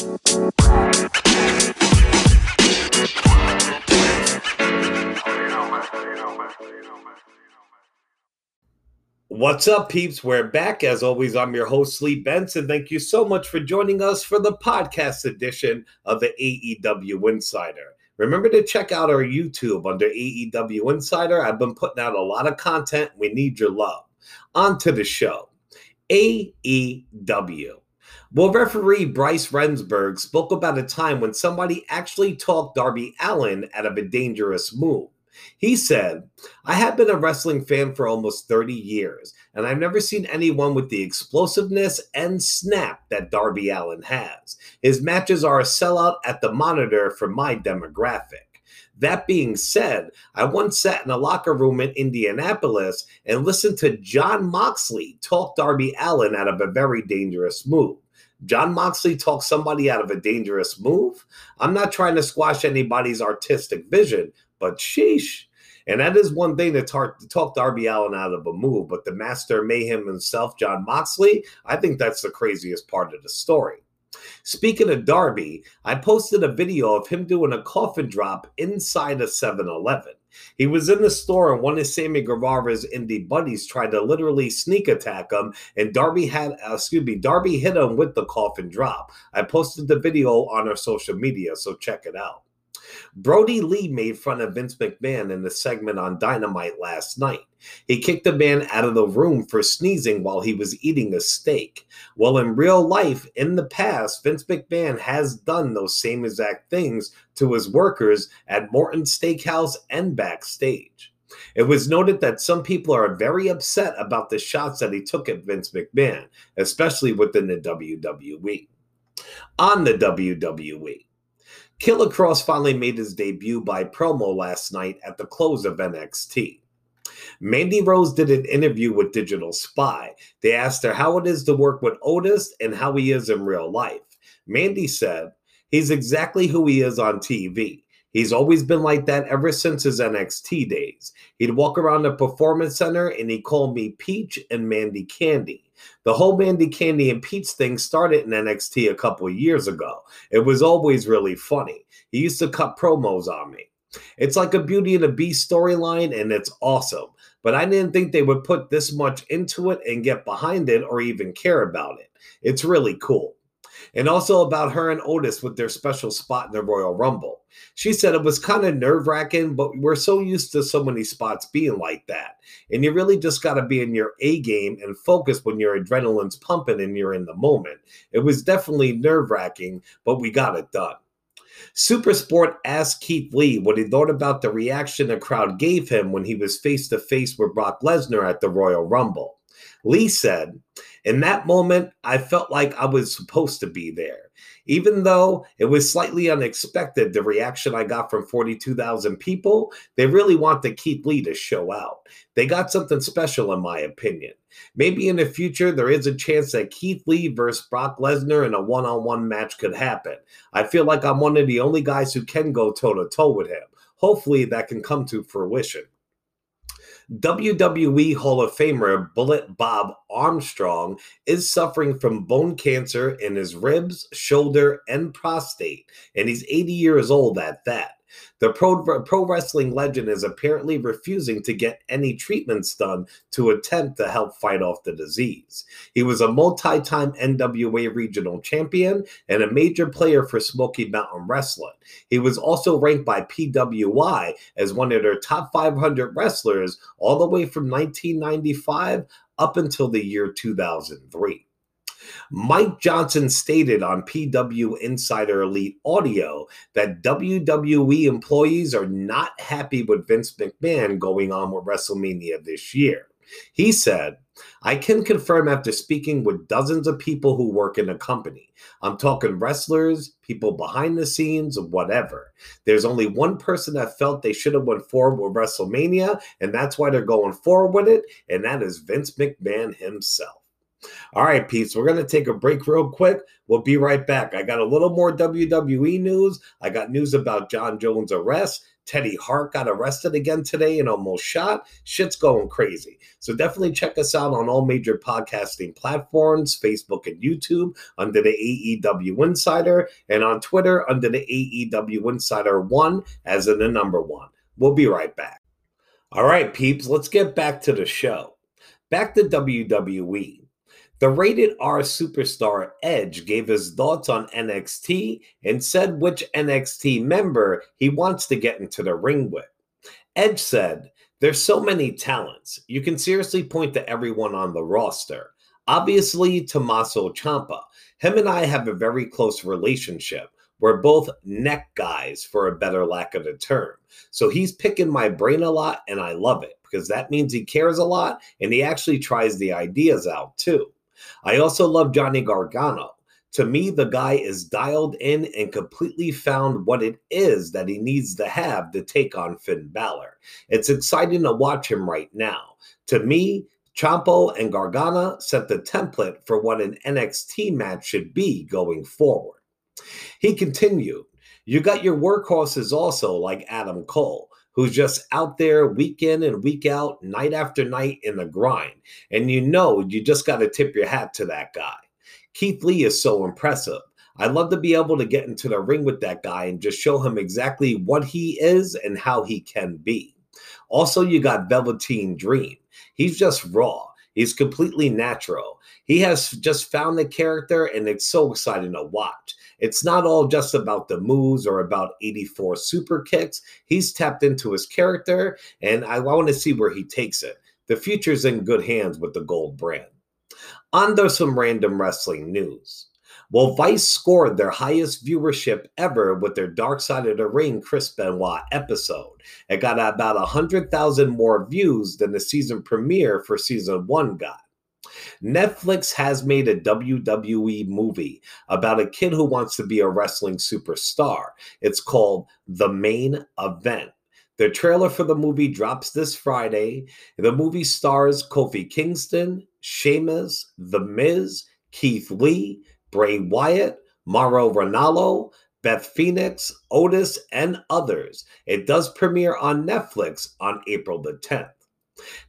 What's up, peeps? We're back. As always, I'm your host, Sleep Benson. Thank you so much for joining us for the podcast edition of the AEW Insider. Remember to check out our YouTube under AEW Insider. I've been putting out a lot of content. We need your love. On to the show. AEW. Well, referee Bryce Remsburg spoke about a time when somebody actually talked Darby Allin out of a dangerous move. He said, I have been a wrestling fan for almost 30 years, and I've never seen anyone with the explosiveness and snap that Darby Allin has. His matches are a sellout at the monitor for my demographic. That being said, I once sat in a locker room in Indianapolis and listened to Jon Moxley talk Darby Allin out of a very dangerous move. Jon Moxley talked somebody out of a dangerous move. I'm not trying to squash anybody's artistic vision, but sheesh. And that is one thing to talk, to talk Darby Allin out of a move. But the master mayhem himself, Jon Moxley, I think that's the craziest part of the story. Speaking of Darby, I posted a video of him doing a coffin drop inside a 7 Eleven. He was in the store and one of Sammy Guevara's indie buddies tried to literally sneak attack him, and Darby had, uh, excuse me, Darby hit him with the coffin drop. I posted the video on our social media, so check it out. Brodie Lee made fun of Vince McMahon in the segment on Dynamite last night. He kicked a man out of the room for sneezing while he was eating a steak. Well, in real life, in the past, Vince McMahon has done those same exact things to his workers at Morton Steakhouse and backstage. It was noted that some people are very upset about the shots that he took at Vince McMahon, especially within the WWE. On the WWE, Killer Kross finally made his debut by promo last night at the close of NXT. Mandy Rose did an interview with Digital Spy. They asked her how it is to work with Otis and how he is in real life. Mandy said, He's exactly who he is on TV. He's always been like that ever since his NXT days. He'd walk around the performance center and he called me Peach and Mandy Candy. The whole Mandy Candy and Peach thing started in NXT a couple years ago. It was always really funny. He used to cut promos on me. It's like a Beauty and the Beast storyline, and it's awesome. But I didn't think they would put this much into it and get behind it or even care about it. It's really cool and also about her and Otis with their special spot in the Royal Rumble. She said it was kind of nerve wracking, but we're so used to so many spots being like that. And you really just got to be in your A game and focus when your adrenaline's pumping and you're in the moment. It was definitely nerve wracking, but we got it done. Supersport asked Keith Lee what he thought about the reaction the crowd gave him when he was face to face with Brock Lesnar at the Royal Rumble. Lee said, In that moment, I felt like I was supposed to be there. Even though it was slightly unexpected, the reaction I got from 42,000 people, they really want the Keith Lee to show out. They got something special, in my opinion. Maybe in the future, there is a chance that Keith Lee versus Brock Lesnar in a one on one match could happen. I feel like I'm one of the only guys who can go toe to toe with him. Hopefully, that can come to fruition. WWE Hall of Famer Bullet Bob Armstrong is suffering from bone cancer in his ribs, shoulder, and prostate, and he's 80 years old at that. The pro, pro wrestling legend is apparently refusing to get any treatments done to attempt to help fight off the disease. He was a multi time NWA regional champion and a major player for Smoky Mountain Wrestling. He was also ranked by PWI as one of their top 500 wrestlers all the way from 1995 up until the year 2003. Mike Johnson stated on PW Insider Elite Audio that WWE employees are not happy with Vince McMahon going on with WrestleMania this year. He said, I can confirm after speaking with dozens of people who work in the company. I'm talking wrestlers, people behind the scenes, whatever. There's only one person that felt they should have went forward with WrestleMania, and that's why they're going forward with it, and that is Vince McMahon himself. All right, Pete. we're going to take a break real quick. We'll be right back. I got a little more WWE news. I got news about Jon Jones' arrest. Teddy Hart got arrested again today and almost shot. Shit's going crazy. So definitely check us out on all major podcasting platforms Facebook and YouTube under the AEW Insider, and on Twitter under the AEW Insider 1 as in the number one. We'll be right back. All right, peeps, let's get back to the show. Back to WWE. The rated R superstar Edge gave his thoughts on NXT and said which NXT member he wants to get into the ring with. Edge said, There's so many talents. You can seriously point to everyone on the roster. Obviously, Tommaso Ciampa. Him and I have a very close relationship. We're both neck guys, for a better lack of a term. So he's picking my brain a lot, and I love it because that means he cares a lot and he actually tries the ideas out too. I also love Johnny Gargano. To me, the guy is dialed in and completely found what it is that he needs to have to take on Finn Balor. It's exciting to watch him right now. To me, Ciampa and Gargano set the template for what an NXT match should be going forward. He continued, You got your workhorses also, like Adam Cole who's just out there week in and week out, night after night in the grind. And you know, you just got to tip your hat to that guy. Keith Lee is so impressive. I'd love to be able to get into the ring with that guy and just show him exactly what he is and how he can be. Also, you got Velveteen Dream. He's just raw. He's completely natural. He has just found the character, and it's so exciting to watch. It's not all just about the moves or about 84 super kicks. He's tapped into his character, and I want to see where he takes it. The future's in good hands with the gold brand. On to some random wrestling news. Well, Vice scored their highest viewership ever with their Dark Side of the Ring Chris Benoit episode. It got about 100,000 more views than the season premiere for season one got. Netflix has made a WWE movie about a kid who wants to be a wrestling superstar. It's called The Main Event. The trailer for the movie drops this Friday. The movie stars Kofi Kingston, Sheamus, The Miz, Keith Lee, Bray Wyatt, Mauro Ranallo, Beth Phoenix, Otis, and others. It does premiere on Netflix on April the 10th.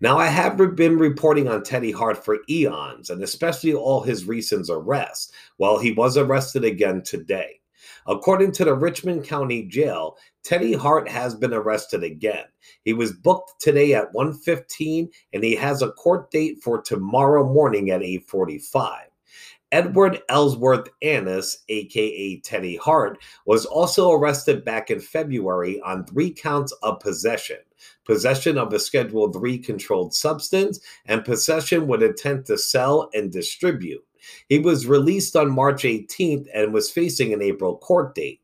Now, I have been reporting on Teddy Hart for eons, and especially all his recent arrests. Well, he was arrested again today. According to the Richmond County Jail, Teddy Hart has been arrested again. He was booked today at 1:15 and he has a court date for tomorrow morning at 8:45. Edward Ellsworth Annis, aka Teddy Hart, was also arrested back in February on three counts of possession possession of a Schedule III controlled substance, and possession with intent to sell and distribute. He was released on March 18th and was facing an April court date.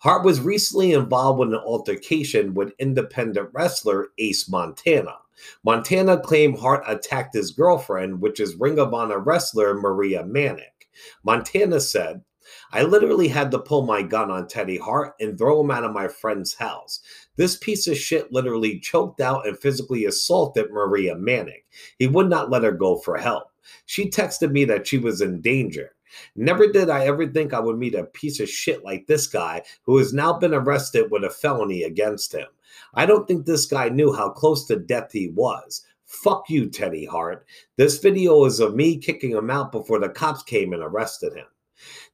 Hart was recently involved in an altercation with independent wrestler Ace Montana. Montana claimed Hart attacked his girlfriend, which is Ring of Honor wrestler Maria Manic. Montana said, I literally had to pull my gun on Teddy Hart and throw him out of my friend's house. This piece of shit literally choked out and physically assaulted Maria Manic. He would not let her go for help. She texted me that she was in danger. Never did I ever think I would meet a piece of shit like this guy who has now been arrested with a felony against him. I don't think this guy knew how close to death he was. Fuck you, Teddy Hart. This video is of me kicking him out before the cops came and arrested him.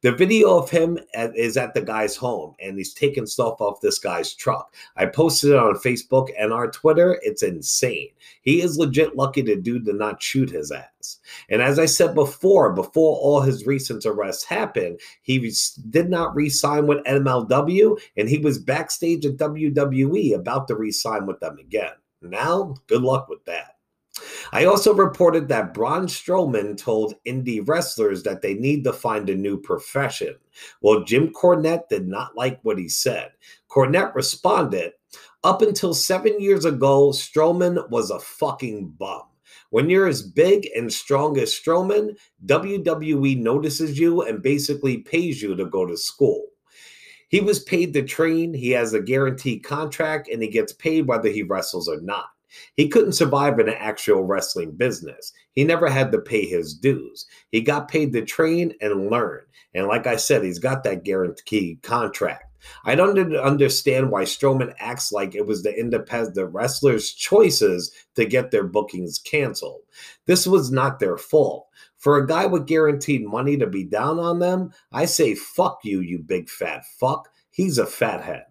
The video of him at, is at the guy's home and he's taking stuff off this guy's truck. I posted it on Facebook and our Twitter. It's insane. He is legit lucky the dude did not shoot his ass. And as I said before, before all his recent arrests happened, he did not re sign with MLW and he was backstage at WWE about to re sign with them again. Now, good luck with that. I also reported that Braun Strowman told indie wrestlers that they need to find a new profession. Well, Jim Cornette did not like what he said. Cornette responded, Up until seven years ago, Strowman was a fucking bum. When you're as big and strong as Strowman, WWE notices you and basically pays you to go to school. He was paid to train, he has a guaranteed contract, and he gets paid whether he wrestles or not. He couldn't survive in an actual wrestling business. He never had to pay his dues. He got paid to train and learn. And like I said, he's got that guaranteed contract. I don't understand why Strowman acts like it was the independent wrestlers' choices to get their bookings canceled. This was not their fault. For a guy with guaranteed money to be down on them, I say, fuck you, you big fat fuck. He's a fathead.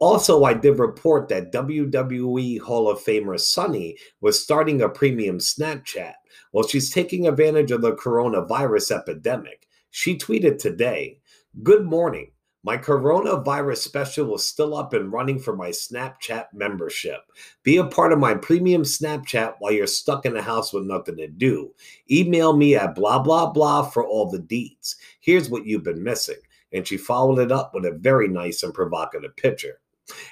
Also, I did report that WWE Hall of Famer Sunny was starting a premium Snapchat. Well, she's taking advantage of the coronavirus epidemic. She tweeted today Good morning. My coronavirus special is still up and running for my Snapchat membership. Be a part of my premium Snapchat while you're stuck in the house with nothing to do. Email me at blah, blah, blah for all the deeds. Here's what you've been missing. And she followed it up with a very nice and provocative picture.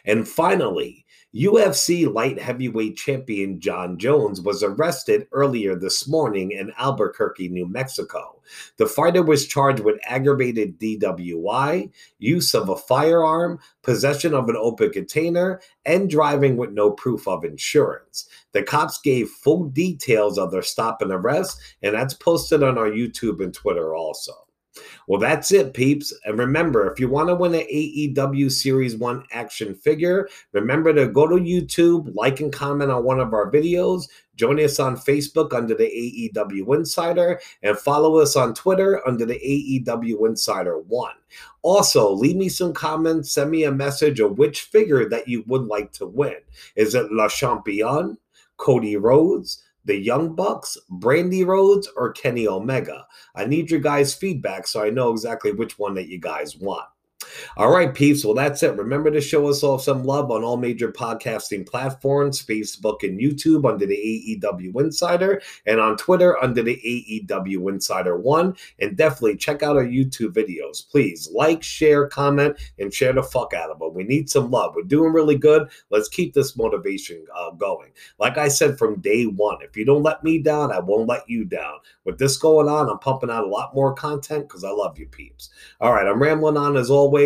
And finally, UFC light heavyweight champion Jon Jones was arrested earlier this morning in Albuquerque, New Mexico. The fighter was charged with aggravated DWI, use of a firearm, possession of an open container, and driving with no proof of insurance. The cops gave full details of their stop and arrest, and that's posted on our YouTube and Twitter also. Well, that's it, peeps. And remember, if you want to win an AEW Series 1 action figure, remember to go to YouTube, like and comment on one of our videos, join us on Facebook under the AEW Insider, and follow us on Twitter under the AEW Insider 1. Also, leave me some comments, send me a message of which figure that you would like to win. Is it Le Champion, Cody Rhodes? The Young Bucks, Brandi Rhodes, or Kenny Omega? I need your guys' feedback so I know exactly which one that you guys want. All right, peeps. Well, that's it. Remember to show us all some love on all major podcasting platforms Facebook and YouTube under the AEW Insider, and on Twitter under the AEW Insider One. And definitely check out our YouTube videos. Please like, share, comment, and share the fuck out of them. We need some love. We're doing really good. Let's keep this motivation uh, going. Like I said from day one, if you don't let me down, I won't let you down. With this going on, I'm pumping out a lot more content because I love you, peeps. All right, I'm rambling on as always